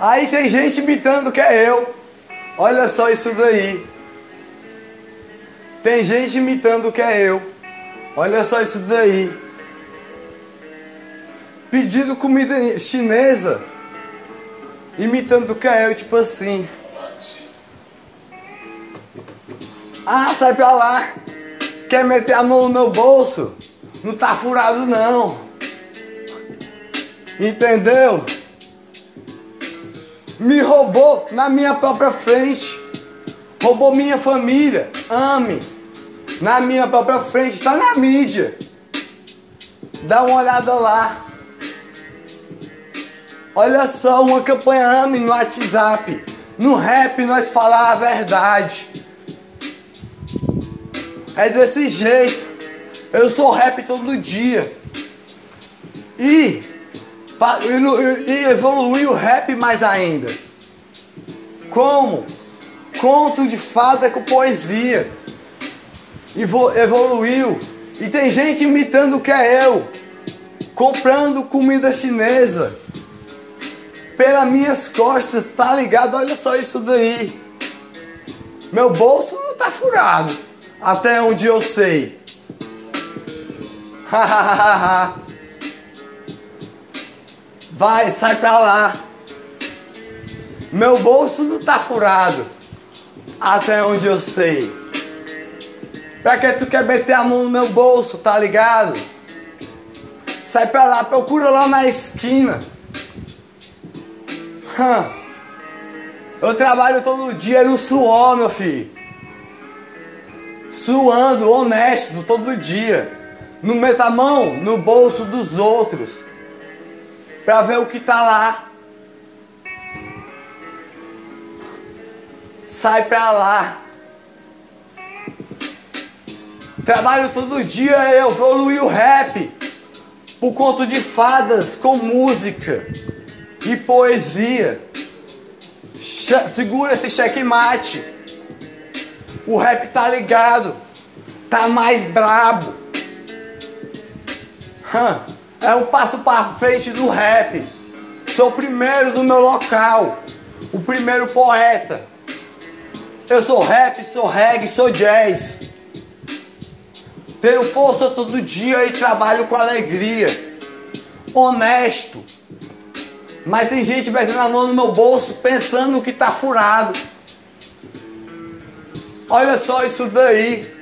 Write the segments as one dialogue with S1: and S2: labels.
S1: Aí tem gente imitando que é eu. Olha só isso daí. Tem gente imitando que é eu. Olha só isso daí. Pedindo comida chinesa. Imitando que é eu, tipo assim. Ah, sai pra lá. Quer meter a mão no meu bolso? Não tá furado não. Entendeu? Me roubou na minha própria frente. Roubou minha família. Ame. Na minha própria frente. Está na mídia. Dá uma olhada lá. Olha só, uma campanha Ame no WhatsApp. No rap nós falar a verdade. É desse jeito. Eu sou rap todo dia. E, e evoluir o rap mais ainda. Como? Conto de fada com poesia. Evoluiu. E tem gente imitando o que é eu. Comprando comida chinesa. Pelas minhas costas, tá ligado? Olha só isso daí. Meu bolso não tá furado. Até onde eu sei. Vai, sai pra lá. Meu bolso não tá furado. Até onde eu sei. Pra que tu quer meter a mão no meu bolso, tá ligado? Sai pra lá, procura lá na esquina. Eu trabalho todo dia no suor, meu filho suando, honesto, todo dia. Não meta a mão no bolso dos outros para ver o que tá lá. Sai pra lá. Trabalho todo dia, eu evoluí o rap. O conto de fadas com música e poesia. Segura esse checkmate. O rap tá ligado. Tá mais brabo. Hum, é um passo para frente do rap. Sou o primeiro do meu local. O primeiro poeta. Eu sou rap, sou reggae, sou jazz. Tenho força todo dia e trabalho com alegria. Honesto. Mas tem gente metendo a mão no meu bolso pensando que tá furado. Olha só isso daí.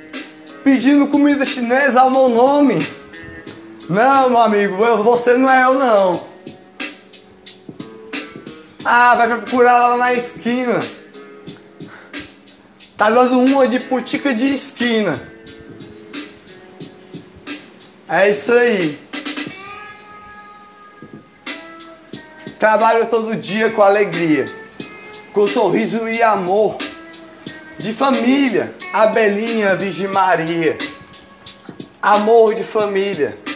S1: Pedindo comida chinesa ao meu nome. Não, meu amigo, você não é eu não. Ah, vai procurar lá na esquina. Tá dando uma de putica de esquina. É isso aí. Trabalho todo dia com alegria, com sorriso e amor de família, a Belinha Virgem Maria. Amor de família.